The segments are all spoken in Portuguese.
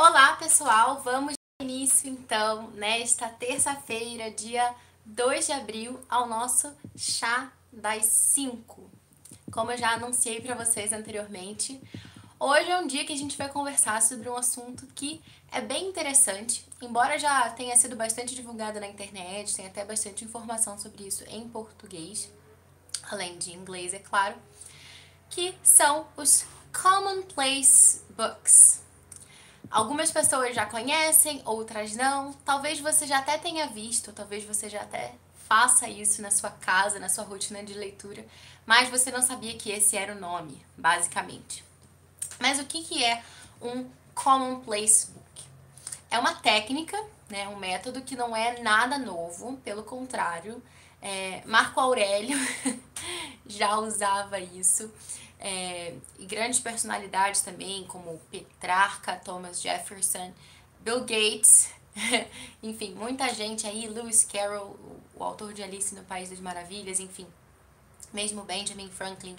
Olá, pessoal! Vamos dar início então nesta terça-feira, dia 2 de abril, ao nosso chá das 5. Como eu já anunciei para vocês anteriormente, hoje é um dia que a gente vai conversar sobre um assunto que é bem interessante, embora já tenha sido bastante divulgado na internet, tem até bastante informação sobre isso em português, além de inglês, é claro, que são os commonplace books. Algumas pessoas já conhecem, outras não. Talvez você já até tenha visto, talvez você já até faça isso na sua casa, na sua rotina de leitura, mas você não sabia que esse era o nome, basicamente. Mas o que, que é um commonplace book? É uma técnica, né, um método que não é nada novo, pelo contrário, é, Marco Aurélio já usava isso é, e grandes personalidades também, como Petrarca, Thomas Jefferson, Bill Gates, enfim, muita gente aí, Lewis Carroll, o, autor de Alice no País das Maravilhas, enfim, mesmo Benjamin Franklin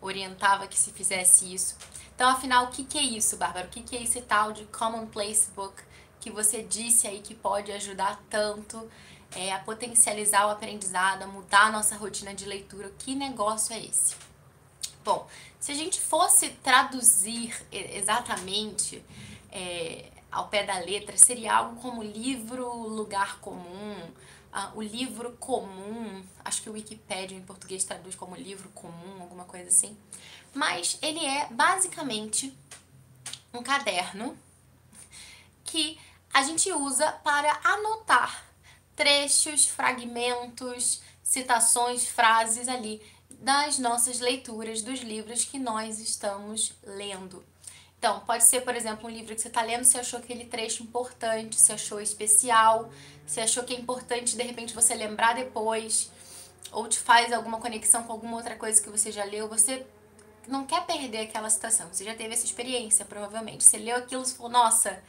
orientava que se fizesse isso. Então, afinal, o que, que é isso, Bárbara? O que, que é esse tal de Commonplace Book que você disse aí que pode ajudar tanto é, a potencializar o aprendizado, a mudar a nossa rotina de leitura? Que negócio é esse? Bom, se a gente fosse traduzir exatamente é, ao pé da letra, seria algo como livro lugar comum, uh, o livro comum, acho que o Wikipedia em português traduz como livro comum, alguma coisa assim. Mas ele é basicamente um caderno que a gente usa para anotar trechos, fragmentos, citações, frases ali das nossas leituras dos livros que nós estamos lendo. Então, pode ser, por exemplo, um livro que você está lendo, você achou aquele trecho importante, você achou especial, você achou que é importante de repente você lembrar depois, ou te faz alguma conexão com alguma outra coisa que você já leu, você não quer perder aquela citação. Você já teve essa experiência, provavelmente. Você leu aquilo e falou, nossa,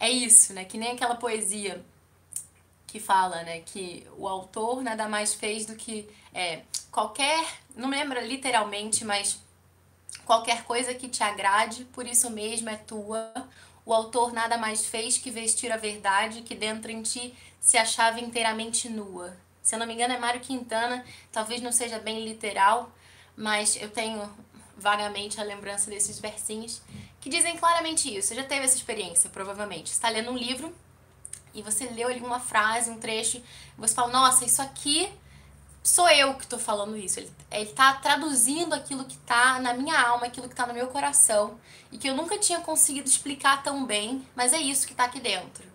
é isso, né? Que nem aquela poesia que fala, né, que o autor nada mais fez do que é, qualquer, não lembro literalmente, mas qualquer coisa que te agrade, por isso mesmo é tua. O autor nada mais fez que vestir a verdade que dentro em ti se achava inteiramente nua. Se eu não me engano é Mário Quintana, talvez não seja bem literal, mas eu tenho vagamente a lembrança desses versinhos que dizem claramente isso. Você já teve essa experiência, provavelmente. Você está lendo um livro e você leu ali uma frase, um trecho, você fala, nossa, isso aqui sou eu que estou falando isso. Ele, ele tá traduzindo aquilo que está na minha alma, aquilo que está no meu coração, e que eu nunca tinha conseguido explicar tão bem, mas é isso que está aqui dentro.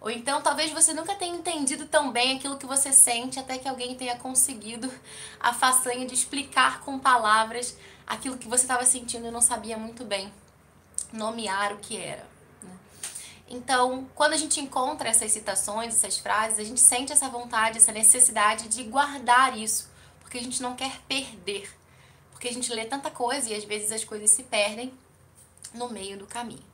Ou então talvez você nunca tenha entendido tão bem aquilo que você sente até que alguém tenha conseguido a façanha de explicar com palavras aquilo que você estava sentindo e não sabia muito bem nomear o que era. Então, quando a gente encontra essas citações, essas frases, a gente sente essa vontade, essa necessidade de guardar isso, porque a gente não quer perder. Porque a gente lê tanta coisa e às vezes as coisas se perdem no meio do caminho.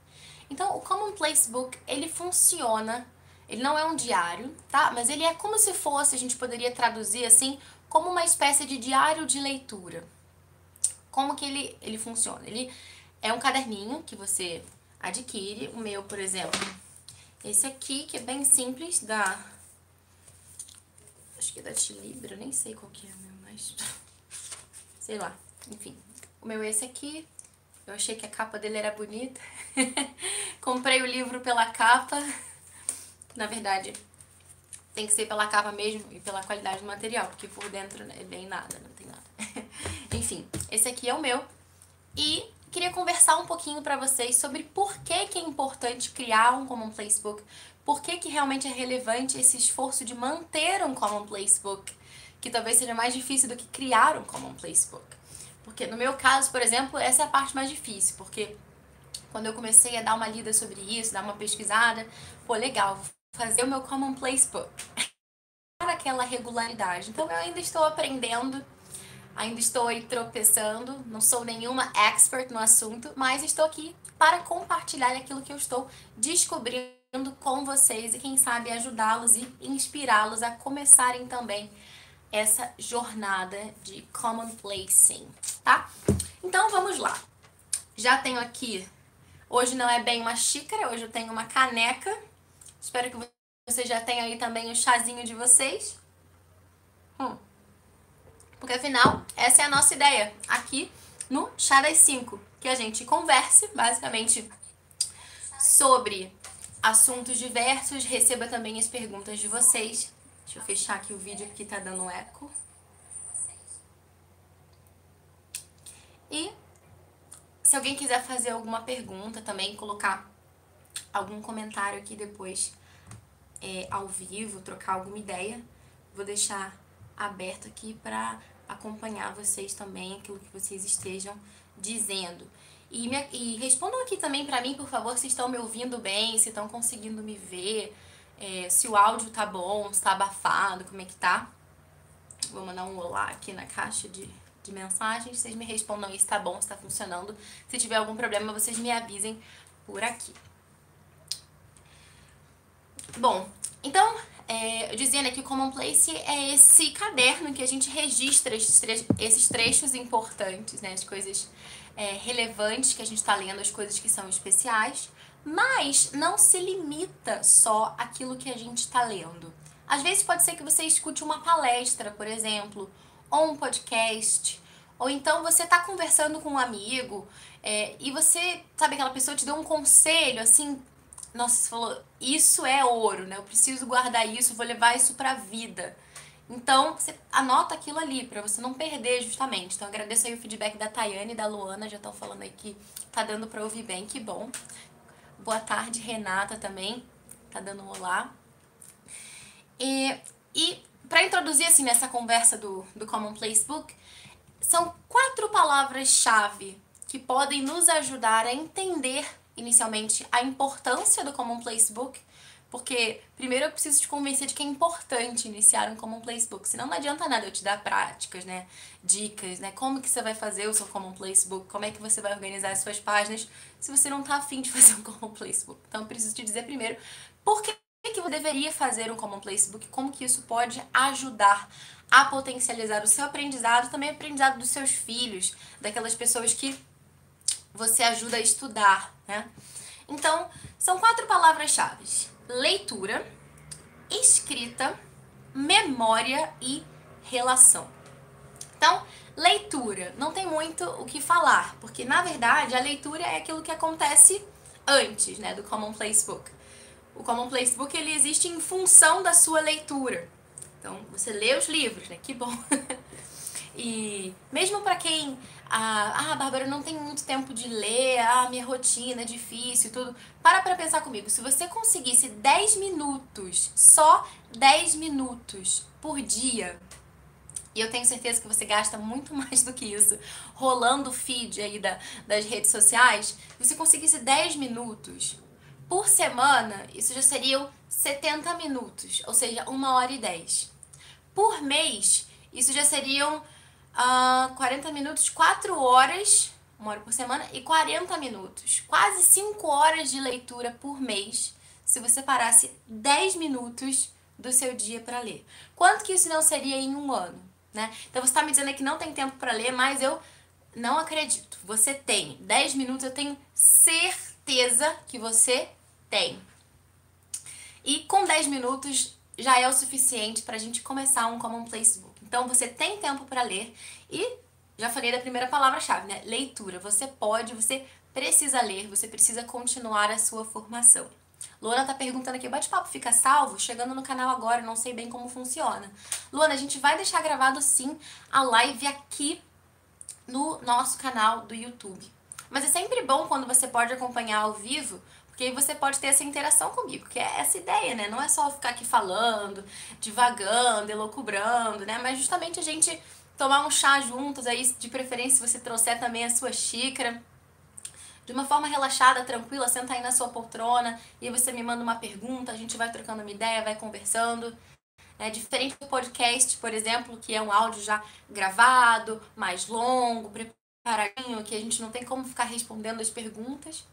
Então, o Commonplace Book, ele funciona, ele não é um diário, tá? Mas ele é como se fosse, a gente poderia traduzir assim, como uma espécie de diário de leitura. Como que ele, ele funciona? Ele é um caderninho que você adquire. O meu, por exemplo, esse aqui, que é bem simples, da... Acho que é da Tilibra, nem sei qual que é o meu, mas... Sei lá, enfim. O meu é esse aqui. Eu achei que a capa dele era bonita. Comprei o livro pela capa. Na verdade, tem que ser pela capa mesmo e pela qualidade do material, porque por dentro é bem nada, não tem nada. Enfim, esse aqui é o meu. E queria conversar um pouquinho para vocês sobre por que, que é importante criar um Commonplace Book, por que, que realmente é relevante esse esforço de manter um Commonplace Book, que talvez seja mais difícil do que criar um Commonplace Book. Porque no meu caso, por exemplo, essa é a parte mais difícil, porque quando eu comecei a dar uma lida sobre isso, dar uma pesquisada, pô, legal, vou fazer o meu Commonplace Book. Para aquela regularidade. Então eu ainda estou aprendendo Ainda estou aí tropeçando, não sou nenhuma expert no assunto, mas estou aqui para compartilhar aquilo que eu estou descobrindo com vocês e quem sabe ajudá-los e inspirá-los a começarem também essa jornada de commonplacing, tá? Então vamos lá. Já tenho aqui Hoje não é bem uma xícara, hoje eu tenho uma caneca. Espero que vocês já tenham aí também o chazinho de vocês. Porque afinal, essa é a nossa ideia aqui no Chá das 5, que a gente converse basicamente sobre assuntos diversos, receba também as perguntas de vocês. Deixa eu fechar aqui o vídeo que tá dando eco. E se alguém quiser fazer alguma pergunta também, colocar algum comentário aqui depois é, ao vivo, trocar alguma ideia, vou deixar aberto aqui para acompanhar vocês também, aquilo que vocês estejam dizendo. E, me, e respondam aqui também para mim, por favor, se estão me ouvindo bem, se estão conseguindo me ver, é, se o áudio tá bom, se tá abafado, como é que tá. Vou mandar um olá aqui na caixa de, de mensagens. Vocês me respondam aí se tá bom, se tá funcionando. Se tiver algum problema, vocês me avisem por aqui. Bom, então, é, dizendo aqui, o Commonplace é esse caderno que a gente registra esses, tre esses trechos importantes, né? As coisas é, relevantes que a gente está lendo, as coisas que são especiais, mas não se limita só aquilo que a gente está lendo. Às vezes pode ser que você escute uma palestra, por exemplo, ou um podcast, ou então você está conversando com um amigo é, e você, sabe, aquela pessoa te deu um conselho assim, nossa, você falou, isso é ouro, né? Eu preciso guardar isso, vou levar isso pra vida. Então, você anota aquilo ali para você não perder justamente. Então, agradeço aí o feedback da Tayane e da Luana, já estão falando aí que tá dando para ouvir bem, que bom. Boa tarde, Renata também, tá dando um olá. E, e para introduzir assim nessa conversa do, do Commonplace Book, são quatro palavras-chave que podem nos ajudar a entender inicialmente a importância do Commonplace Book porque, primeiro, eu preciso te convencer de que é importante iniciar um Commonplace Book. Senão não adianta nada eu te dar práticas, né? Dicas, né? Como que você vai fazer o seu Commonplace Book? Como é que você vai organizar as suas páginas se você não tá afim de fazer um Commonplace Book? Então, eu preciso te dizer primeiro por que, que você deveria fazer um Commonplace Book, como que isso pode ajudar a potencializar o seu aprendizado, também o aprendizado dos seus filhos, daquelas pessoas que você ajuda a estudar, né? Então, são quatro palavras-chave leitura, escrita, memória e relação. Então, leitura, não tem muito o que falar, porque na verdade a leitura é aquilo que acontece antes, né, do Commonplace Book. O Commonplace Book ele existe em função da sua leitura. Então, você lê os livros, né? Que bom. e mesmo para quem ah, ah, Bárbara, eu não tenho muito tempo de ler, ah, minha rotina é difícil, tudo. Para pra pensar comigo. Se você conseguisse 10 minutos, só 10 minutos por dia, e eu tenho certeza que você gasta muito mais do que isso rolando o feed aí da, das redes sociais, se você conseguisse 10 minutos por semana, isso já seriam 70 minutos, ou seja, 1 hora e 10. Por mês, isso já seriam uh, 40 minutos, 4 horas, uma hora por semana, e 40 minutos. Quase 5 horas de leitura por mês, se você parasse 10 minutos do seu dia para ler. Quanto que isso não seria em um ano? Né? Então você está me dizendo que não tem tempo para ler, mas eu não acredito. Você tem 10 minutos, eu tenho certeza que você tem. E com 10 minutos já é o suficiente para a gente começar um Commonplace Book. Então você tem tempo para ler e já falei da primeira palavra-chave, né? Leitura. Você pode, você precisa ler, você precisa continuar a sua formação. Luana tá perguntando aqui, bate-papo fica salvo? Chegando no canal agora, não sei bem como funciona. Luana, a gente vai deixar gravado sim a live aqui no nosso canal do YouTube. Mas é sempre bom quando você pode acompanhar ao vivo, porque aí você pode ter essa interação comigo, que é essa ideia, né? Não é só ficar aqui falando, divagando, elocubrando, né? Mas justamente a gente tomar um chá juntos, aí de preferência se você trouxer também a sua xícara. De uma forma relaxada, tranquila, senta aí na sua poltrona e você me manda uma pergunta, a gente vai trocando uma ideia, vai conversando. É diferente do podcast, por exemplo, que é um áudio já gravado, mais longo, preparadinho, que a gente não tem como ficar respondendo as perguntas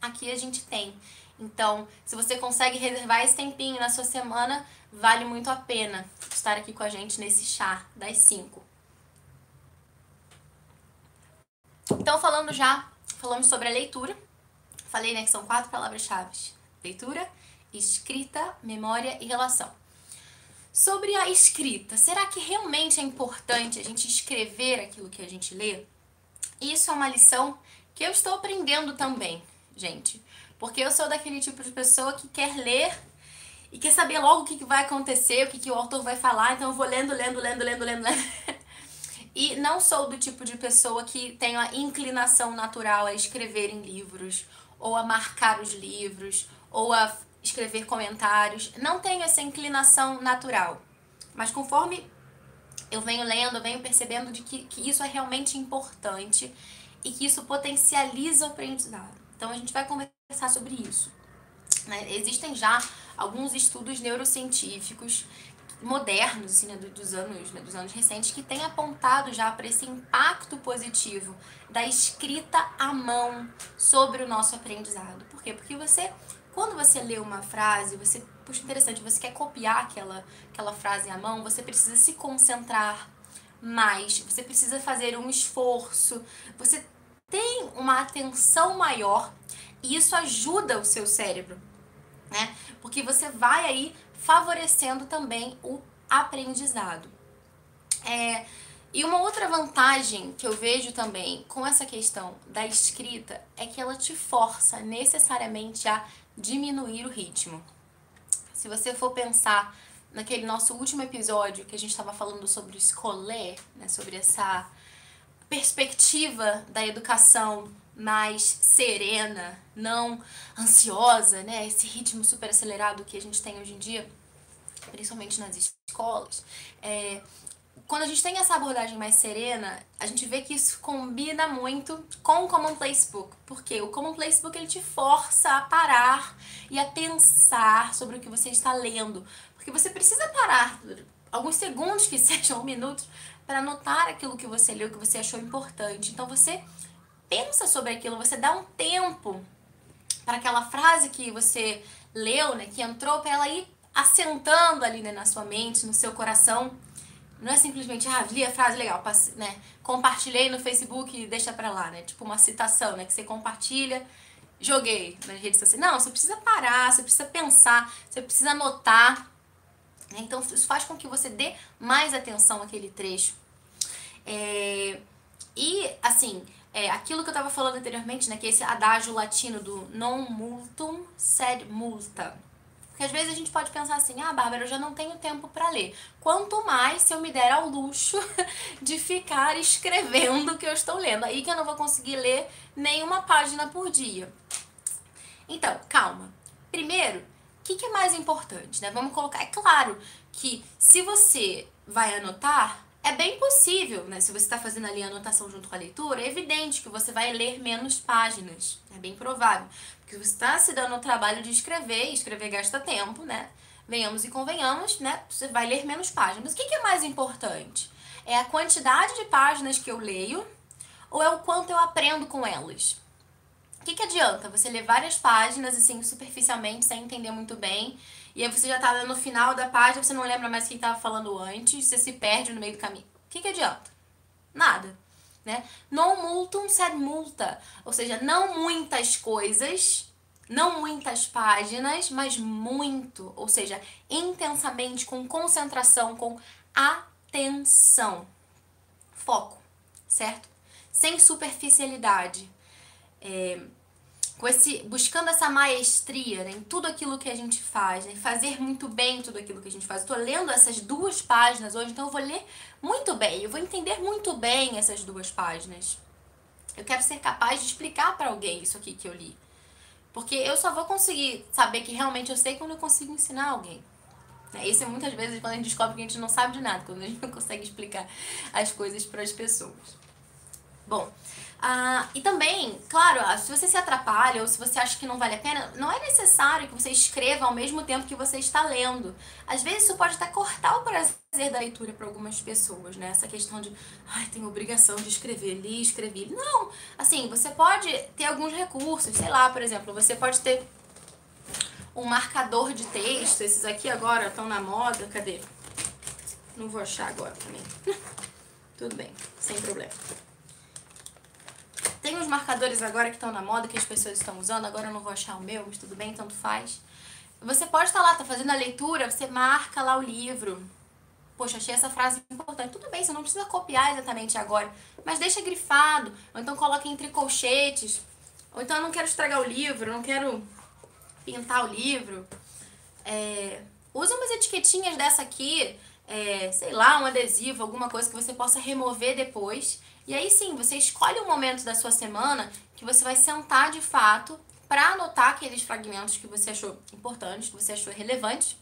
aqui a gente tem. Então, se você consegue reservar esse tempinho na sua semana, vale muito a pena estar aqui com a gente nesse chá das 5. Então, falando já, falamos sobre a leitura. Falei, né, que são quatro palavras-chave: leitura, escrita, memória e relação. Sobre a escrita, será que realmente é importante a gente escrever aquilo que a gente lê? Isso é uma lição que eu estou aprendendo também, gente. Porque eu sou daquele tipo de pessoa que quer ler e quer saber logo o que, vai acontecer, o que, que o autor vai falar, então eu vou lendo, lendo, lendo, lendo, lendo, lendo. E não sou do tipo de pessoa que tem a inclinação natural a escrever em livros, ou a marcar os livros, ou a escrever comentários. Não tenho essa inclinação natural. Mas conforme eu venho lendo, eu venho percebendo de que, que isso é realmente importante e que isso potencializa o aprendizado. Então a gente vai conversar sobre isso. Né? Existem já alguns estudos neurocientíficos modernos, assim, né, dos anos, né, dos anos recentes, que têm apontado já para esse impacto positivo da escrita à mão sobre o nosso aprendizado. Por quê? Porque você, quando você lê uma frase, você, puxa, interessante, você quer copiar aquela, aquela frase à mão, você precisa se concentrar mais, você precisa fazer um esforço, você tem uma atenção maior e isso ajuda o seu cérebro, né? Porque você vai aí favorecendo também o aprendizado. É, e uma outra vantagem que eu vejo também com essa questão da escrita é que ela te força necessariamente a diminuir o ritmo. Se você for pensar naquele nosso último episódio que a gente estava falando sobre o escolé, né, sobre essa perspectiva da educação mais serena, não ansiosa, né? Esse ritmo super acelerado que a gente tem hoje em dia, principalmente nas escolas. É, quando a gente tem essa abordagem mais serena, a gente vê que isso combina muito com o Common Place Book. Porque o Common Place Book ele te força a parar e a pensar sobre o que você está lendo. Porque você precisa parar alguns segundos que sejam minutos para anotar aquilo que você leu, que você achou importante. Então você pensa sobre aquilo, você dá um tempo para aquela frase que você leu, né, que entrou para ela ir assentando ali né, na sua mente, no seu coração. Não é simplesmente, ah, li a frase legal, né, compartilhei no Facebook e deixa pra lá, né? Tipo uma citação, né, que você compartilha, joguei nas redes sociais. Não, você precisa parar, você precisa pensar, você precisa anotar. Né? Então, isso faz com que você dê mais atenção àquele trecho. É... E, assim, é, aquilo que eu estava falando anteriormente, né, que é esse adágio latino do non multum sed multa. Porque às vezes a gente pode pensar assim: ah, Bárbara, eu já não tenho tempo para ler. Quanto mais se eu me der ao luxo de ficar escrevendo o que eu estou lendo. Aí que eu não vou conseguir ler nenhuma página por dia. Então, calma. Primeiro, que, que é mais importante, né? Vamos colocar. É claro que se você vai anotar, é bem possível, né? Se você está fazendo ali a anotação junto com a leitura, é evidente que você vai ler menos páginas. É bem provável. Porque você está se dando o trabalho de escrever, e escrever gasta tempo, né? Venhamos e convenhamos, né? Você vai ler menos páginas. O que é mais importante? É a quantidade de páginas que eu leio ou é o quanto eu aprendo com elas? O que, que adianta você ler várias páginas, assim, superficialmente, sem entender muito bem, e aí você já tá no final da página, você não lembra mais quem tava falando antes, você se perde no meio do caminho. O que, que adianta? Nada. Né? Non multum sed multa. Ou seja, não muitas coisas, não muitas páginas, mas muito. Ou seja, intensamente, com concentração, com atenção. Foco, certo? Sem superficialidade. É, com esse buscando essa maestria né, em tudo aquilo que a gente faz, né, fazer muito bem tudo aquilo que a gente faz. Estou lendo essas duas páginas hoje, então eu vou ler muito bem, eu vou entender muito bem essas duas páginas. Eu quero ser capaz de explicar para alguém isso aqui que eu li. Porque eu só vou conseguir saber que realmente eu sei quando eu consigo ensinar alguém. Né, isso é muitas vezes quando a gente descobre que a gente não sabe de nada, quando a gente não consegue explicar as coisas para as pessoas. Bom, ah, e também, claro, ah, se você se atrapalha ou se você acha que não vale a pena, não é necessário que você escreva ao mesmo tempo que você está lendo. Às vezes isso pode até cortar o prazer da leitura para algumas pessoas, né? Essa questão de, ai, tenho obrigação de escrever, li, escrevi. Não! Assim, você pode ter alguns recursos, sei lá, por exemplo, você pode ter um marcador de texto, esses aqui agora estão na moda, cadê? Não vou achar agora também. Tudo bem, sem problema Tem uns marcadores agora que estão na moda, que as pessoas estão usando, agora eu não vou achar o meu, mas tudo bem, tanto faz. Você pode estar lá, tá fazendo a leitura, você marca lá o livro. Poxa, achei essa frase importante. Tudo bem, você não precisa copiar exatamente agora, mas deixa grifado, ou então coloque entre colchetes. Ou então eu não quero estragar o livro, não quero pintar o livro. É, usa umas etiquetinhas dessa aqui, é, sei lá, um adesivo, alguma coisa que você possa remover depois. E aí sim, você escolhe um momento da sua semana que você vai sentar de fato para anotar aqueles fragmentos que você achou importantes, que você achou relevantes.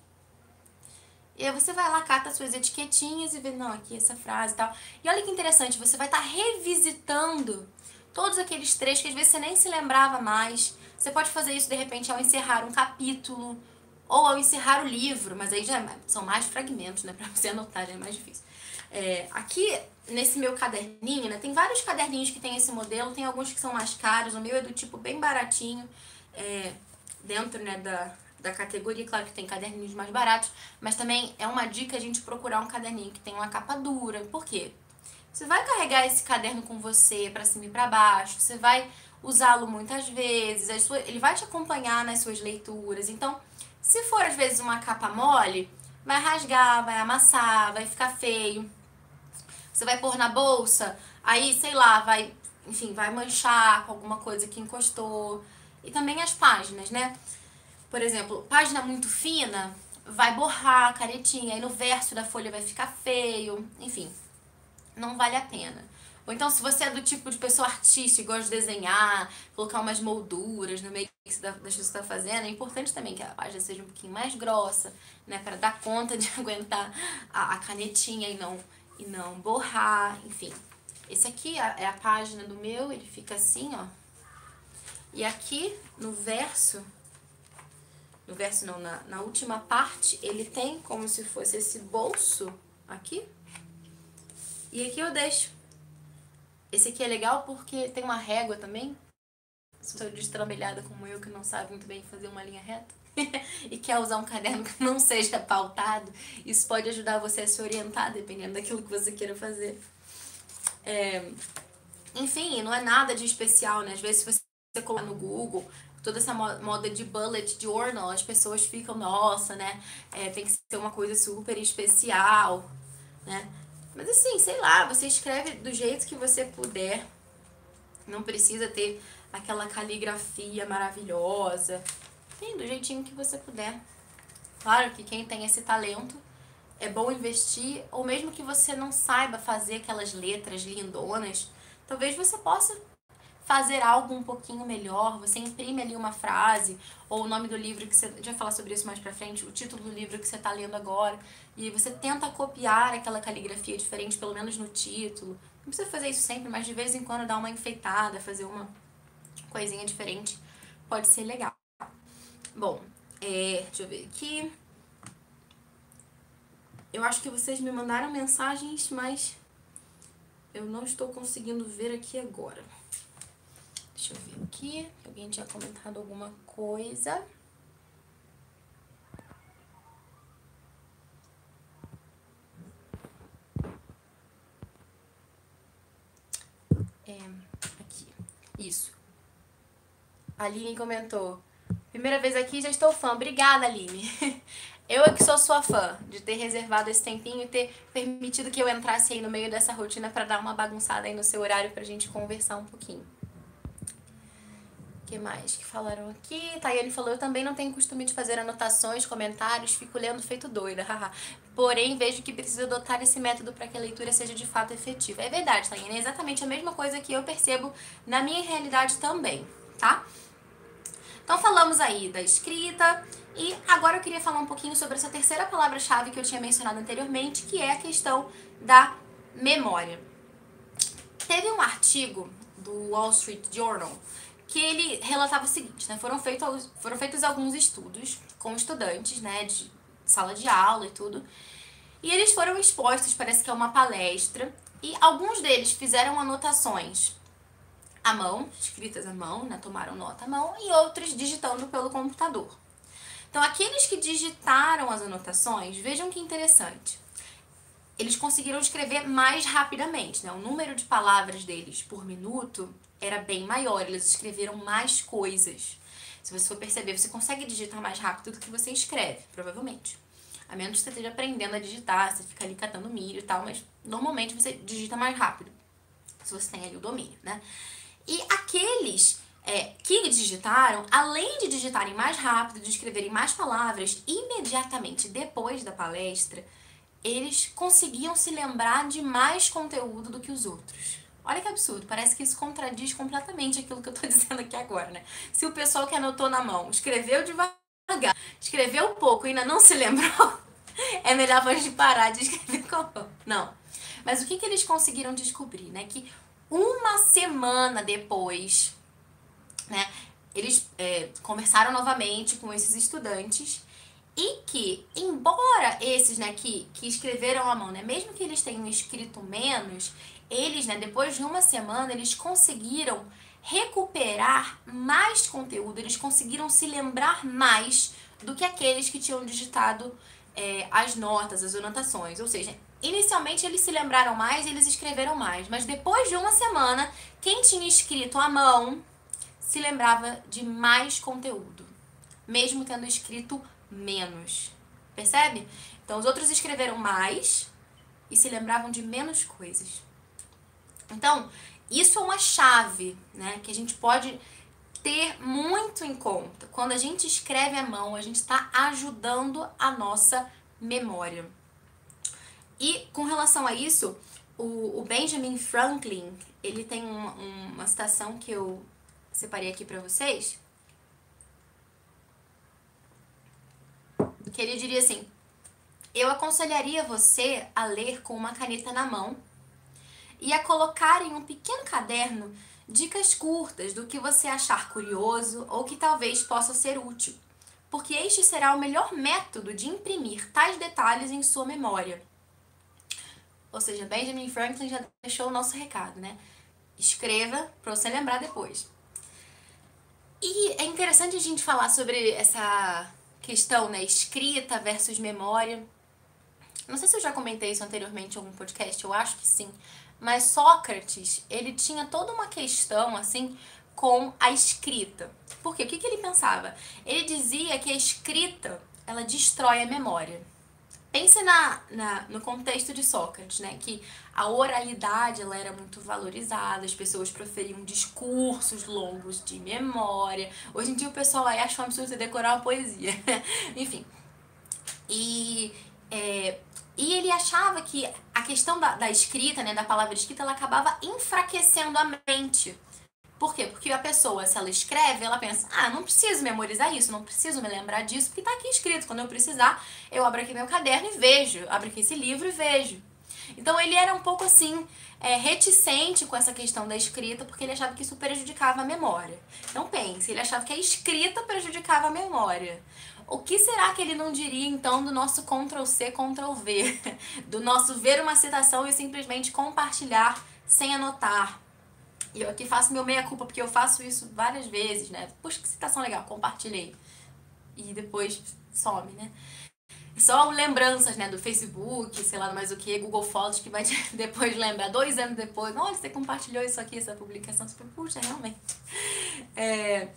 E aí você vai lá, cata suas etiquetinhas e vê, não, aqui essa frase e tal. E olha que interessante, você vai estar tá revisitando todos aqueles trechos que às vezes você nem se lembrava mais. Você pode fazer isso de repente ao encerrar um capítulo ou ao encerrar o livro, mas aí já são mais fragmentos, né, para você anotar, já é mais difícil. É, aqui nesse meu caderninho, né, tem vários caderninhos que tem esse modelo, tem alguns que são mais caros, o meu é do tipo bem baratinho, é, dentro, né, da, da categoria, claro que tem caderninhos mais baratos, mas também é uma dica a gente procurar um caderninho que tem uma capa dura, por quê? Você vai carregar esse caderno com você para cima e para baixo, você vai usá-lo muitas vezes, ele vai te acompanhar nas suas leituras. Então, se for às vezes uma capa mole, vai rasgar, vai amassar, vai ficar feio. Você vai pôr na bolsa, aí, sei lá, vai, enfim, vai manchar com alguma coisa que encostou. E também as páginas, né? Por exemplo, página muito fina, vai borrar a caretinha, aí no verso da folha vai ficar feio, enfim não vale a pena. Ou então, se você é do tipo de pessoa artística e gosta de desenhar, colocar umas molduras no meio das coisas que você está fazendo, é importante também que a página seja um pouquinho mais grossa, né? Para dar conta de aguentar a, a, canetinha e não, e não borrar, enfim. Esse aqui é a página do meu, ele fica assim, ó. E aqui no verso, no verso não, na, na última parte, ele tem como se fosse esse bolso aqui, e aqui eu deixo. Esse aqui é legal porque tem uma régua também. É destrambelhada como eu, que não sabe muito bem fazer uma linha reta, e quer usar um caderno que não seja pautado, isso pode ajudar você a se orientar, dependendo daquilo que você queira fazer. É... Enfim, não é nada de especial, né? Às vezes, se você colocar no Google toda essa moda de bullet journal, as pessoas ficam, nossa, né? É, tem que ser uma coisa super especial, né? Mas assim, sei lá, você escreve do jeito que você puder. Não precisa ter aquela caligrafia maravilhosa. Tem do jeitinho que você puder. Claro que quem tem esse talento é bom investir, ou mesmo que você não saiba fazer aquelas letras lindonas, talvez você possa fazer algo um pouquinho melhor, você imprime ali uma frase, ou o nome do livro que você. Vai falar sobre isso mais pra frente, o título do livro que você está lendo agora, e você tenta copiar aquela caligrafia diferente, pelo menos no título. Não precisa fazer isso sempre, mas de vez em quando dar uma enfeitada, fazer uma coisinha diferente, pode ser legal. Bom, é, deixa eu ver aqui. Eu acho que vocês me mandaram mensagens, mas eu não estou conseguindo ver aqui agora. Deixa eu ver aqui. Alguém tinha comentado alguma coisa. É, aqui. Isso. Aline comentou. Primeira vez aqui, já estou fã. Obrigada, Aline. Eu é que sou sua fã, de ter reservado esse tempinho e ter permitido que eu entrasse aí no meio dessa rotina para dar uma bagunçada aí no seu horário pra gente conversar um pouquinho que mais que falaram aqui? Tayane falou, eu também não tenho costume de fazer anotações, comentários, fico lendo feito doida, haha. Porém, vejo que preciso adotar esse método para que a leitura seja de fato efetiva. É verdade, Tayane, é exatamente a mesma coisa que eu percebo na minha realidade também, tá? Então falamos aí da escrita e agora eu queria falar um pouquinho sobre essa terceira palavra-chave que eu tinha mencionado anteriormente, que é a questão da memória. Teve um artigo do Wall Street Journal que ele relatava o seguinte, né? Foram, feitos, foram feitos alguns estudos com estudantes, né, de sala de aula e tudo. E eles foram expostos, parece que é uma palestra, e alguns deles fizeram anotações à mão, escritas à mão, né, tomaram nota à mão, e outros digitando pelo computador. Então, aqueles que digitaram as anotações, vejam que interessante. Eles conseguiram escrever mais rapidamente, né? O número de palavras deles por minuto era bem maior, eles escreveram mais coisas. Se você for perceber, você consegue digitar mais rápido do que você escreve, provavelmente. A menos que você esteja aprendendo a digitar, você fica ali catando milho e tal, mas normalmente você digita mais rápido. Se você tem ali o domínio, né? E aqueles é, que digitaram, além de digitarem mais rápido, de escreverem mais palavras, imediatamente depois da palestra, eles conseguiam se lembrar de mais conteúdo do que os outros. Olha que absurdo, parece que isso contradiz completamente aquilo que eu tô dizendo aqui agora, né? Se o pessoal que anotou na mão escreveu devagar, escreveu pouco e ainda não se lembrou, é melhor a gente parar de escrever com a mão. Não. Mas o que, que eles conseguiram descobrir, né? Que uma semana depois, né, eles é, conversaram novamente com esses estudantes e que, embora esses, né, que, que escreveram à mão, né, mesmo que eles tenham escrito menos, eles, né, depois de uma semana, eles conseguiram recuperar mais conteúdo, eles conseguiram se lembrar mais do que aqueles que tinham digitado é, as notas, as anotações. Ou seja, inicialmente eles se lembraram mais eles escreveram mais, mas depois de uma semana, quem tinha escrito à mão se lembrava de mais conteúdo, mesmo tendo escrito menos. Percebe? Então os outros escreveram mais e se lembravam de menos coisas. Então, isso é uma chave, né, que a gente pode ter muito em conta. Quando a gente escreve à mão, a gente está ajudando a nossa memória. E com relação a isso, o, o Benjamin Franklin, ele tem uma, uma citação que eu separei aqui para vocês. Que ele diria assim: Eu aconselharia você a ler com uma caneta na mão e a colocar em um pequeno caderno dicas curtas do que você achar curioso ou que talvez possa ser útil, porque este será o melhor método de imprimir tais detalhes em sua memória. Ou seja, Benjamin Franklin já deixou o nosso recado, né? Escreva para você lembrar depois. E é interessante a gente falar sobre essa questão, né, escrita versus memória. Não sei se eu já comentei isso anteriormente em algum podcast, eu acho que sim. Mas Sócrates, ele tinha toda uma questão, assim, com a escrita. Por quê? O que, que ele pensava? Ele dizia que a escrita, ela destrói a memória. Pense na, na, no contexto de Sócrates, né? Que a oralidade ela era muito valorizada, as pessoas proferiam discursos longos de memória. Hoje em dia o pessoal aí acha um absurdo você decorar uma poesia. Enfim. E é, e ele achava que a questão da, da escrita, né, da palavra escrita, ela acabava enfraquecendo a mente. Por quê? Porque a pessoa, se ela escreve, ela pensa, ah, não preciso memorizar isso, não preciso me lembrar disso, porque tá aqui escrito. Quando eu precisar, eu abro aqui meu caderno e vejo, abro aqui esse livro e vejo. Então ele era um pouco assim, é, reticente com essa questão da escrita, porque ele achava que isso prejudicava a memória. Então pense, ele achava que a escrita prejudicava a memória. O que será que ele não diria então do nosso Ctrl C, Ctrl V? Do nosso ver uma citação e simplesmente compartilhar sem anotar. E eu aqui faço meu meia-culpa, porque eu faço isso várias vezes, né? Puxa, que citação legal, compartilhei. E depois some, né? Só lembranças, né, do Facebook, sei lá mais o que, Google Fotos, que vai depois lembrar, dois anos depois, olha, você compartilhou isso aqui, essa publicação, você puxa, realmente. É,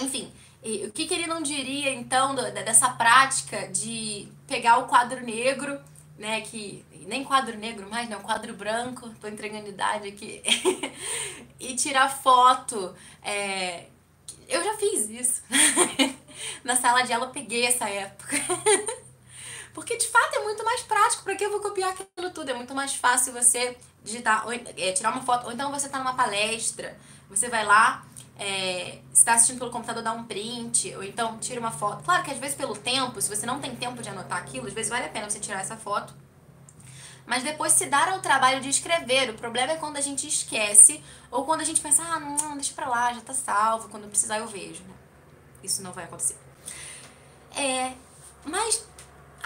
enfim, e o que, que ele não diria, então, do, dessa prática de pegar o quadro negro, né, que nem quadro negro mais, não, quadro branco, tô entregando idade aqui, e tirar foto. É, eu já fiz isso. Na sala de aula eu peguei essa época. Porque de fato é muito mais prático, para que eu vou copiar aquilo tudo? É muito mais fácil você digitar, ou, é, tirar uma foto, ou então você tá numa palestra, você vai lá, é, está assistindo pelo computador, dá um print, ou então tira uma foto. Claro que às vezes pelo tempo, se você não tem tempo de anotar aquilo, às vezes vale a pena você tirar essa foto. Mas depois se dar ao trabalho de escrever. O problema é quando a gente esquece, ou quando a gente pensa, ah, não, deixa pra lá, já tá salvo, quando precisar eu vejo. Né? Isso não vai acontecer. É, mas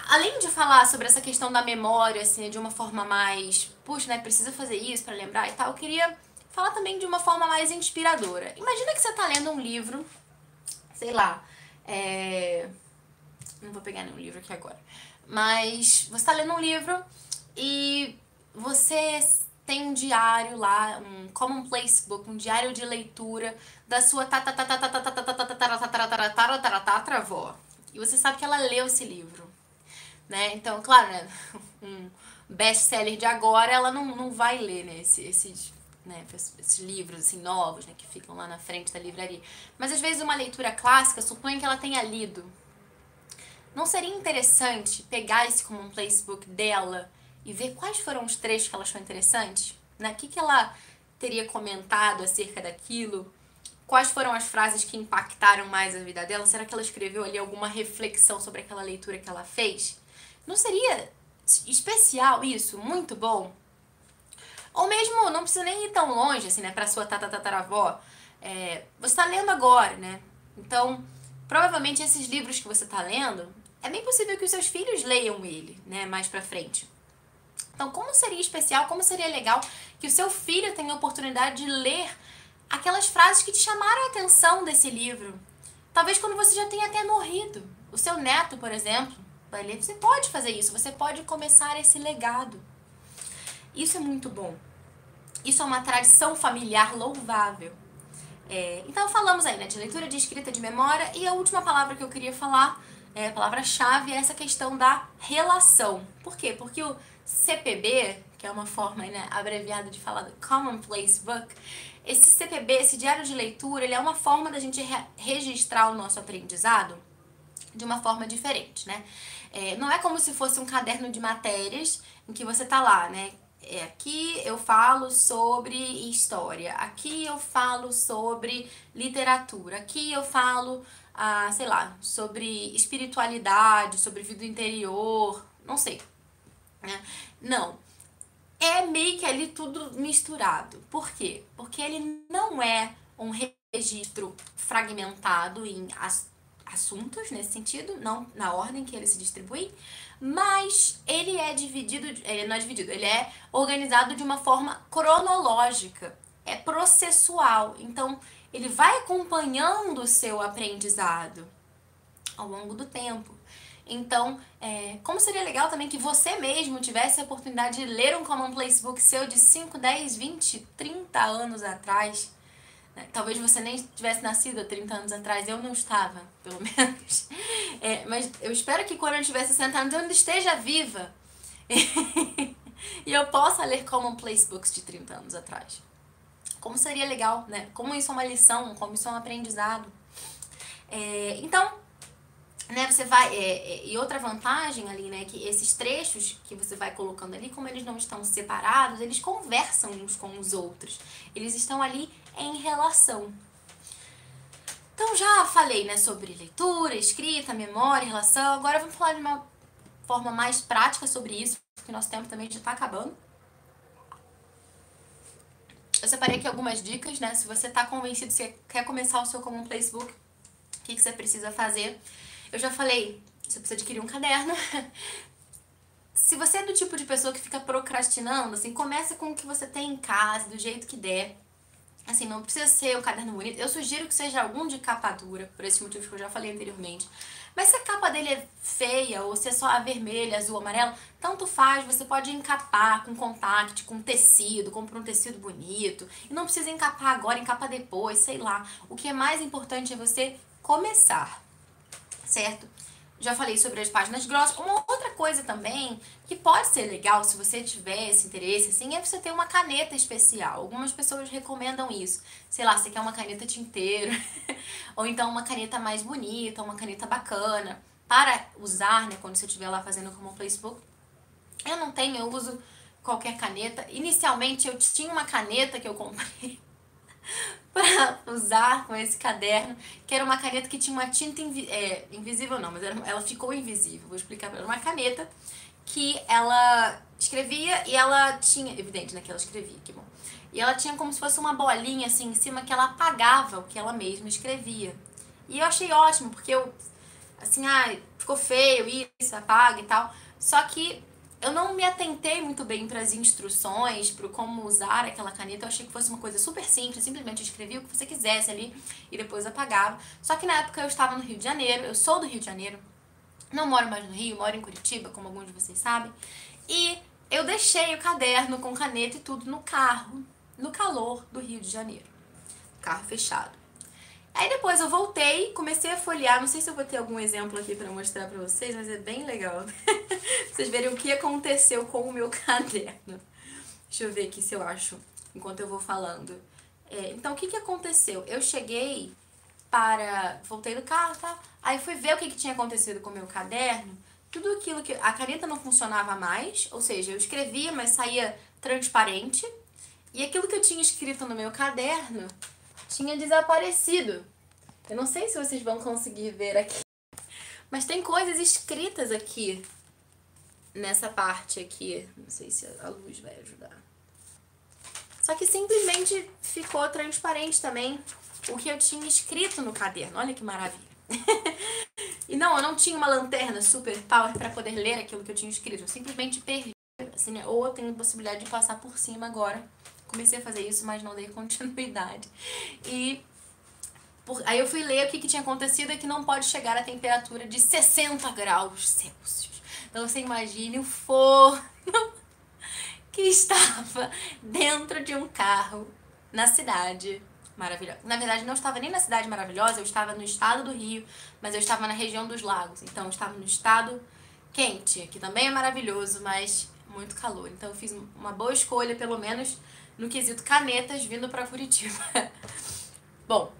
além de falar sobre essa questão da memória, assim, de uma forma mais, puxa, né, precisa fazer isso para lembrar e tal, eu queria falar também de uma forma mais inspiradora. Imagina que você tá lendo um livro, sei lá, é... não vou pegar nenhum livro aqui agora, mas você tá lendo um livro e você tem um diário lá, um commonplace book, um diário de leitura da sua tataravó. Né? Esses, livros, assim, novos, né? Que ficam lá na frente da livraria. Mas, às vezes, uma leitura clássica, suponha que ela tenha lido. Não seria interessante pegar esse commonplace book dela e ver quais foram os trechos que ela achou interessantes? Né? O que, que ela teria comentado acerca daquilo? Quais foram as frases que impactaram mais a vida dela? Será que ela escreveu ali alguma reflexão sobre aquela leitura que ela fez? Não seria especial isso? Muito bom? Ou mesmo, não precisa nem ir tão longe, assim, né? Pra sua tataravó. É, você tá lendo agora, né? Então, provavelmente esses livros que você tá lendo, é bem possível que os seus filhos leiam ele, né? Mais pra frente. Então, como seria especial, como seria legal que o seu filho tenha a oportunidade de ler aquelas frases que te chamaram a atenção desse livro? Talvez quando você já tenha até morrido. O seu neto, por exemplo, vai ler. Você pode fazer isso, você pode começar esse legado. Isso é muito bom. Isso é uma tradição familiar louvável. É, então falamos aí né, de leitura, de escrita, de memória e a última palavra que eu queria falar, é, a palavra-chave, é essa questão da relação. Por quê? Porque o CPB, que é uma forma né, abreviada de falar do Commonplace Book, esse CPB, esse diário de leitura, ele é uma forma da gente re registrar o nosso aprendizado de uma forma diferente, né? É, não é como se fosse um caderno de matérias em que você tá lá, né? É, aqui eu falo sobre história, aqui eu falo sobre literatura, aqui eu falo, ah, sei lá, sobre espiritualidade, sobre vida interior, não sei. Né? Não. É meio que ali tudo misturado. Por quê? Porque ele não é um registro fragmentado em assuntos nesse sentido, não na ordem que ele se distribui, mas ele é dividido, ele não é dividido, ele é organizado de uma forma cronológica, é processual. Então, ele vai acompanhando o seu aprendizado ao longo do tempo. Então, é, como seria legal também que você mesmo tivesse a oportunidade de ler um Commonplace Book seu de 5, 10, 20, 30 anos atrás. Né? Talvez você nem tivesse nascido há 30 anos atrás, eu não estava, pelo menos. É, mas eu espero que quando eu tiver 60 anos eu ainda esteja viva. e eu possa ler Commonplace Books de 30 anos atrás. Como seria legal, né? Como isso é uma lição, como isso é um aprendizado. É, então, né, você vai. É, é, e outra vantagem ali, né, que esses trechos que você vai colocando ali, como eles não estão separados, eles conversam uns com os outros. Eles estão ali em relação. Então já falei, né, sobre leitura, escrita, memória, relação. Agora vamos falar de uma forma mais prática sobre isso, porque nosso tempo também já está acabando. Eu separei aqui algumas dicas, né? Se você está convencido, você quer começar o seu Common Facebook, o que, que você precisa fazer? Eu já falei, você precisa adquirir um caderno. Se você é do tipo de pessoa que fica procrastinando, assim, começa com o que você tem em casa, do jeito que der. Assim, não precisa ser o caderno bonito. Eu sugiro que seja algum de capa dura, por esse motivo que eu já falei anteriormente. Mas se a capa dele é feia, ou se é só a vermelha, azul, amarelo, tanto faz, você pode encapar com contact, com tecido, compra um tecido bonito. E não precisa encapar agora, encapa depois, sei lá. O que é mais importante é você começar certo? Já falei sobre as páginas grossas. Uma outra coisa também que pode ser legal se você tiver esse interesse, assim, é você ter uma caneta especial. Algumas pessoas recomendam isso. Sei lá, você quer uma caneta tinteiro, ou então uma caneta mais bonita, uma caneta bacana, para usar, né, quando você estiver lá fazendo como Facebook. Eu não tenho, eu uso qualquer caneta. Inicialmente eu tinha uma caneta que eu comprei para usar com esse caderno, que era uma caneta que tinha uma tinta invi é, invisível, não, mas era, ela ficou invisível. Vou explicar para uma caneta que ela escrevia e ela tinha, evidente, né, que ela escrevia, que bom. E ela tinha como se fosse uma bolinha assim em cima que ela apagava o que ela mesma escrevia. E eu achei ótimo, porque eu, assim, ah, ficou feio isso, apaga e tal. Só que eu não me atentei muito bem para as instruções, para como usar aquela caneta. Eu achei que fosse uma coisa super simples, simplesmente escrevia o que você quisesse ali e depois apagava. Só que na época eu estava no Rio de Janeiro, eu sou do Rio de Janeiro, não moro mais no Rio, moro em Curitiba, como alguns de vocês sabem. E eu deixei o caderno com caneta e tudo no carro, no calor do Rio de Janeiro. Carro fechado. Aí depois eu voltei, comecei a folhear, não sei se eu vou ter algum exemplo aqui para mostrar para vocês, mas é bem legal. vocês verem o que aconteceu com o meu caderno. Deixa eu ver aqui se eu acho, enquanto eu vou falando. É, então, o que que aconteceu? Eu cheguei para... Voltei do carro, tá? Aí fui ver o que que tinha acontecido com o meu caderno. Tudo aquilo que... A caneta não funcionava mais, ou seja, eu escrevia, mas saía transparente. E aquilo que eu tinha escrito no meu caderno tinha desaparecido. Eu não sei se vocês vão conseguir ver aqui. Mas tem coisas escritas aqui. Nessa parte aqui. Não sei se a luz vai ajudar. Só que simplesmente ficou transparente também o que eu tinha escrito no caderno. Olha que maravilha. e não, eu não tinha uma lanterna super power para poder ler aquilo que eu tinha escrito. Eu simplesmente perdi. Assim, né? Ou eu tenho possibilidade de passar por cima agora comecei a fazer isso, mas não dei continuidade. E por, aí eu fui ler o que, que tinha acontecido e que não pode chegar a temperatura de 60 graus Celsius. Então você imagine o forno que estava dentro de um carro na cidade maravilhosa. Na verdade, não estava nem na cidade maravilhosa, eu estava no estado do Rio, mas eu estava na região dos lagos. Então eu estava no estado quente, que também é maravilhoso, mas muito calor. Então eu fiz uma boa escolha, pelo menos no quesito canetas vindo para Curitiba. Bom,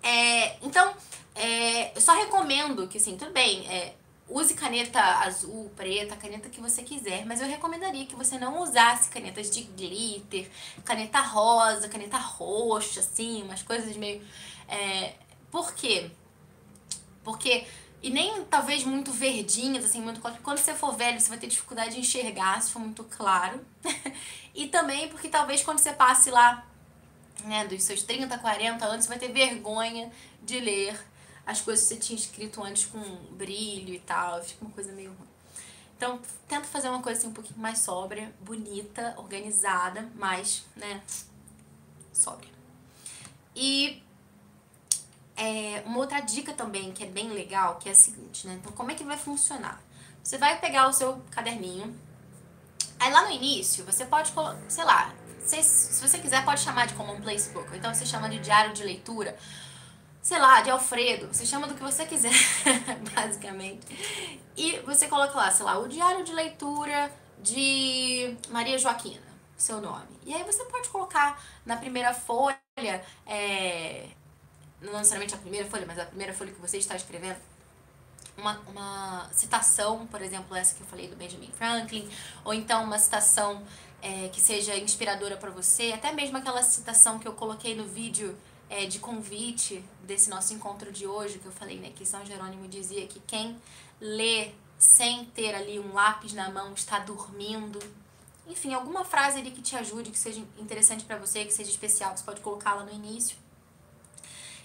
é, então, é, eu só recomendo que, assim, tudo bem, é, use caneta azul, preta, caneta que você quiser, mas eu recomendaria que você não usasse canetas de glitter, caneta rosa, caneta roxa, assim, umas coisas meio. É, por quê? Porque e nem talvez muito verdinhas, assim, muito claro. Quando você for velho, você vai ter dificuldade de enxergar se for muito claro. e também porque talvez quando você passe lá, né, dos seus 30, 40 anos, você vai ter vergonha de ler as coisas que você tinha escrito antes com brilho e tal. Fica uma coisa meio ruim. Então, tenta fazer uma coisa assim um pouquinho mais sóbria, bonita, organizada, mas, né, sóbria. E é, uma outra dica também que é bem legal, que é a seguinte, né? Então, como é que vai funcionar? Você vai pegar o seu caderninho, aí lá no início você pode colocar, sei lá, se, se você quiser pode chamar de Common Place Book, ou então você chama de diário de leitura, sei lá, de Alfredo, você chama do que você quiser, basicamente. E você coloca lá, sei lá, o diário de leitura de Maria Joaquina, seu nome. E aí você pode colocar na primeira folha é, não necessariamente a primeira folha, mas a primeira folha que você está escrevendo, uma, uma citação, por exemplo, essa que eu falei do Benjamin Franklin, ou então uma citação é, que seja inspiradora para você, até mesmo aquela citação que eu coloquei no vídeo é, de convite desse nosso encontro de hoje, que eu falei, né, que São Jerônimo dizia que quem lê sem ter ali um lápis na mão está dormindo. Enfim, alguma frase ali que te ajude, que seja interessante para você, que seja especial, você pode colocá-la no início.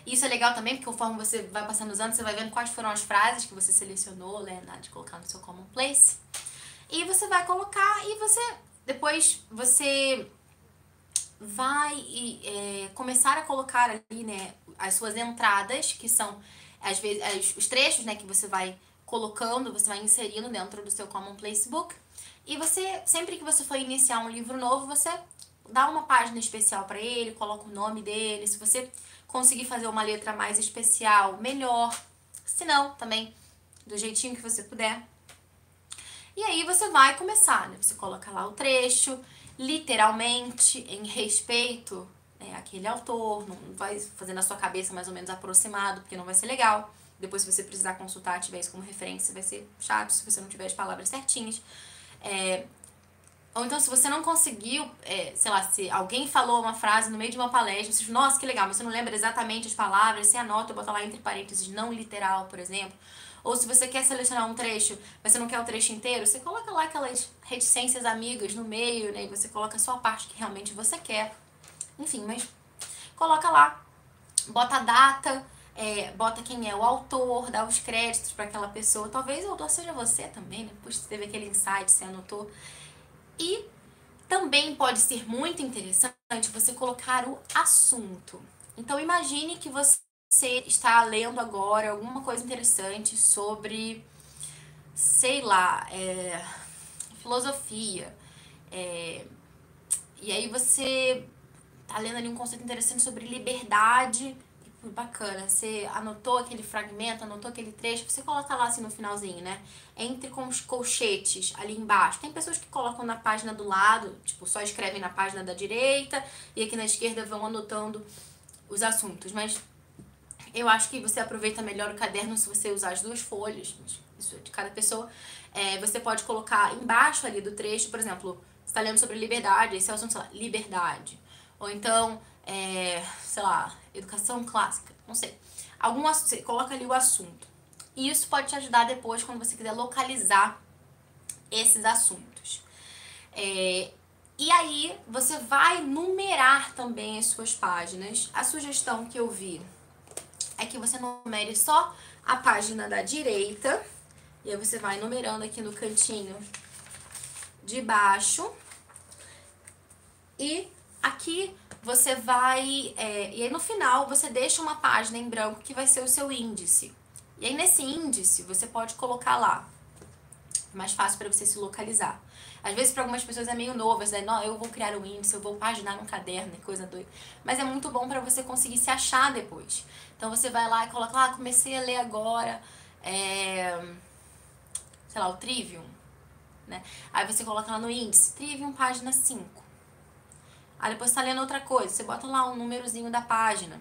Isso é legal também, porque conforme você vai passando os anos, você vai vendo quais foram as frases que você selecionou, né, de colocar no seu commonplace. E você vai colocar e você, depois, você vai é, começar a colocar ali, né, as suas entradas, que são, às vezes, os trechos, né, que você vai colocando, você vai inserindo dentro do seu commonplace book. E você, sempre que você for iniciar um livro novo, você dá uma página especial para ele, coloca o nome dele. Se você conseguir fazer uma letra mais especial, melhor. Se não, também do jeitinho que você puder. E aí você vai começar, né? Você coloca lá o trecho, literalmente, em respeito né, àquele autor, não vai fazer na sua cabeça mais ou menos aproximado, porque não vai ser legal. Depois, se você precisar consultar, tiver isso como referência, vai ser chato se você não tiver as palavras certinhas. É, ou então, se você não conseguiu, é, sei lá, se alguém falou uma frase no meio de uma palestra, você diz, nossa, que legal, mas você não lembra exatamente as palavras, você anota, bota lá entre parênteses, não literal, por exemplo. Ou se você quer selecionar um trecho, mas você não quer o trecho inteiro, você coloca lá aquelas reticências amigas no meio, né? E você coloca só a parte que realmente você quer. Enfim, mas coloca lá, bota a data, é, bota quem é o autor, dá os créditos para aquela pessoa. Talvez o autor seja você também, né? Puxa, você teve aquele insight, você anotou. E também pode ser muito interessante você colocar o assunto. Então imagine que você está lendo agora alguma coisa interessante sobre, sei lá, é... filosofia. É, e aí você tá lendo ali um conceito interessante sobre liberdade. Bacana, você anotou aquele fragmento, anotou aquele trecho, você coloca lá assim no finalzinho, né? Entre com os colchetes ali embaixo. Tem pessoas que colocam na página do lado, tipo, só escrevem na página da direita e aqui na esquerda vão anotando os assuntos. Mas eu acho que você aproveita melhor o caderno se você usar as duas folhas, isso é de cada pessoa. É, você pode colocar embaixo ali do trecho, por exemplo, você está lendo sobre liberdade, esse é o assunto, sei lá, liberdade. Ou então, é, sei lá, educação clássica, não sei. Algum você coloca ali o assunto. E isso pode te ajudar depois quando você quiser localizar esses assuntos. É, e aí você vai numerar também as suas páginas. A sugestão que eu vi é que você numere só a página da direita. E aí você vai numerando aqui no cantinho de baixo. E aqui você vai. É, e aí no final você deixa uma página em branco que vai ser o seu índice. E aí nesse índice você pode colocar lá. É mais fácil para você se localizar. Às vezes para algumas pessoas é meio novo, essa não, eu vou criar um índice, eu vou paginar num caderno, coisa doida. Mas é muito bom para você conseguir se achar depois. Então você vai lá e coloca ah, comecei a ler agora, é, sei lá, o Trivium, né? Aí você coloca lá no índice, Trivium página 5. Aí depois você tá lendo outra coisa, você bota lá um númerozinho da página.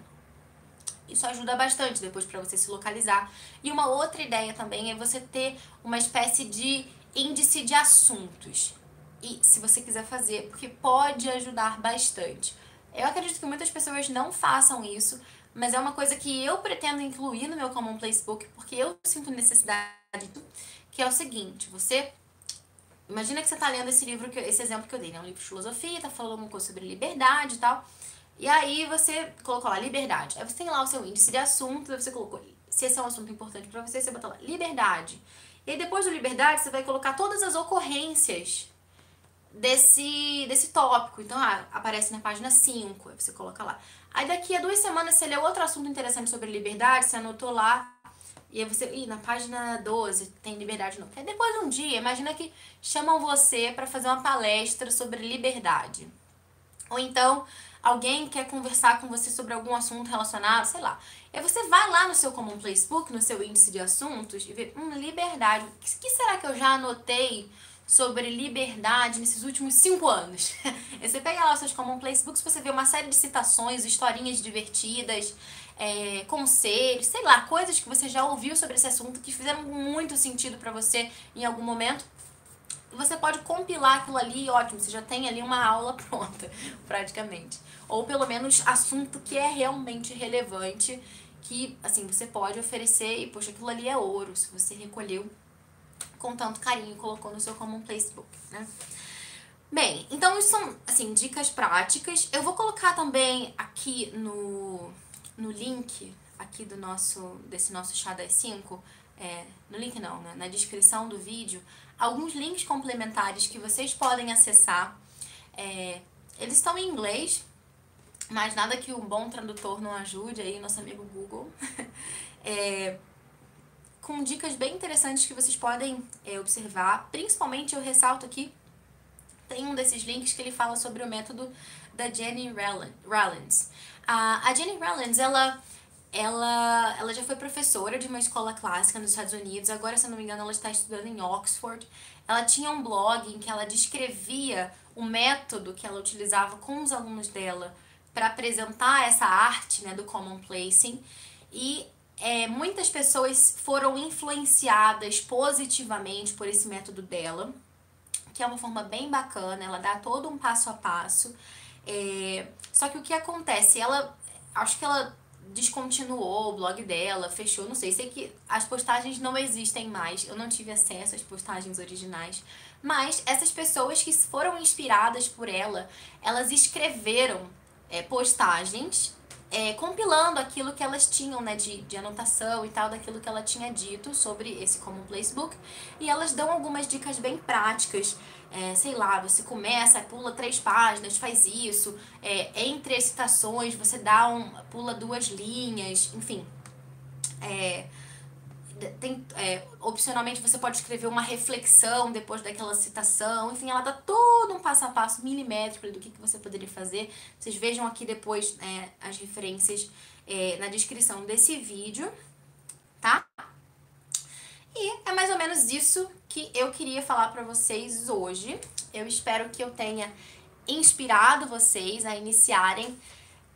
Isso ajuda bastante depois para você se localizar. E uma outra ideia também é você ter uma espécie de índice de assuntos. E se você quiser fazer, porque pode ajudar bastante. Eu acredito que muitas pessoas não façam isso, mas é uma coisa que eu pretendo incluir no meu Commonplace Book, porque eu sinto necessidade, que é o seguinte, você Imagina que você está lendo esse livro, que, esse exemplo que eu dei, né? Um livro de filosofia, tá falando alguma coisa sobre liberdade e tal. E aí você colocou lá liberdade. Aí você tem lá o seu índice de assunto, aí você colocou, se esse é um assunto importante para você, você bota lá liberdade. E aí depois do liberdade, você vai colocar todas as ocorrências desse, desse tópico. Então, ah, aparece na página 5, aí você coloca lá. Aí daqui a duas semanas você lê outro assunto interessante sobre liberdade, você anotou lá e aí você, ih, na página 12 tem liberdade não. Aí depois de um dia, imagina que chamam você para fazer uma palestra sobre liberdade. Ou então, alguém quer conversar com você sobre algum assunto relacionado, sei lá. E aí você vai lá no seu Common Place Book, no seu índice de assuntos, e vê, hum, liberdade. O que, que será que eu já anotei sobre liberdade nesses últimos cinco anos. Aí você pega lá os seus Common Place Books, você vê uma série de citações, historinhas divertidas, é, conselhos, sei lá, coisas que você já ouviu sobre esse assunto que fizeram muito sentido para você em algum momento. Você pode compilar aquilo ali, ótimo, você já tem ali uma aula pronta, praticamente. Ou pelo menos assunto que é realmente relevante, que assim, você pode oferecer e, poxa, aquilo ali é ouro, se você recolheu com tanto carinho colocou no seu Common Place Book, né? Bem, então isso são, assim, dicas práticas. Eu vou colocar também aqui no, no link aqui do nosso, desse nosso chá das 5, é, no link não, né, na descrição do vídeo, alguns links complementares que vocês podem acessar. É, eles estão em inglês, mas nada que um bom tradutor não ajude aí, nosso amigo Google. é, com dicas bem interessantes que vocês podem é, observar. Principalmente eu ressalto aqui, tem um desses links que ele fala sobre o método da Jenny Rollins. A, Jenny Rollins, ela, ela, ela já foi professora de uma escola clássica nos Estados Unidos, agora, se não me engano, ela está estudando em Oxford. Ela tinha um blog em que ela descrevia o método que ela utilizava com os alunos dela para apresentar essa arte né, do common placing. E é, muitas pessoas foram influenciadas positivamente por esse método dela, que é uma forma bem bacana, ela dá todo um passo a passo. É, só que o que acontece? Ela. Acho que ela descontinuou o blog dela, fechou, não sei. Sei que as postagens não existem mais, eu não tive acesso às postagens originais. Mas essas pessoas que foram inspiradas por ela, elas escreveram é, postagens é, compilando aquilo que elas tinham, né, de, de anotação e tal, daquilo que ela tinha dito sobre esse Common Place Book. E elas dão algumas dicas bem práticas. É, sei lá, você começa, pula três páginas, faz isso. É, entre as citações, você dá um, pula duas linhas, enfim. É, tem, é, opcionalmente você pode escrever uma reflexão depois daquela citação. Enfim, ela dá todo um passo a passo milimétrico do que, que você poderia fazer. Vocês vejam aqui depois é, as referências é, na descrição desse vídeo, tá? E é mais ou menos isso que eu queria falar para vocês hoje. Eu espero que eu tenha inspirado vocês a iniciarem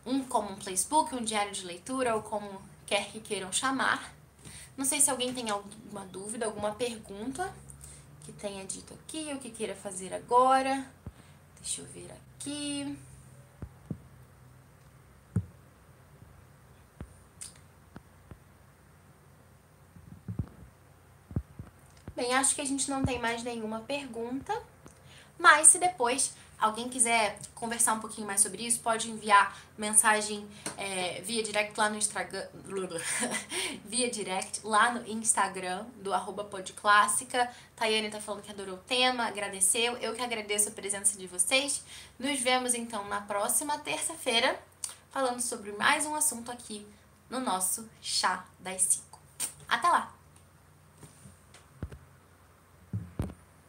um como um playbook, um diário de leitura ou como quer que queiram chamar. Não sei se alguém tem alguma dúvida, alguma pergunta que tenha dito aqui, o que queira fazer agora. Deixa eu ver aqui. Bem, acho que a gente não tem mais nenhuma pergunta, mas se depois alguém quiser conversar um pouquinho mais sobre isso, pode enviar mensagem é, via direct lá no Instagram. via direct lá no Instagram do arroba podclássica. Tayane tá falando que adorou o tema, agradeceu. Eu que agradeço a presença de vocês. Nos vemos então na próxima terça-feira, falando sobre mais um assunto aqui no nosso Chá das 5. Até lá!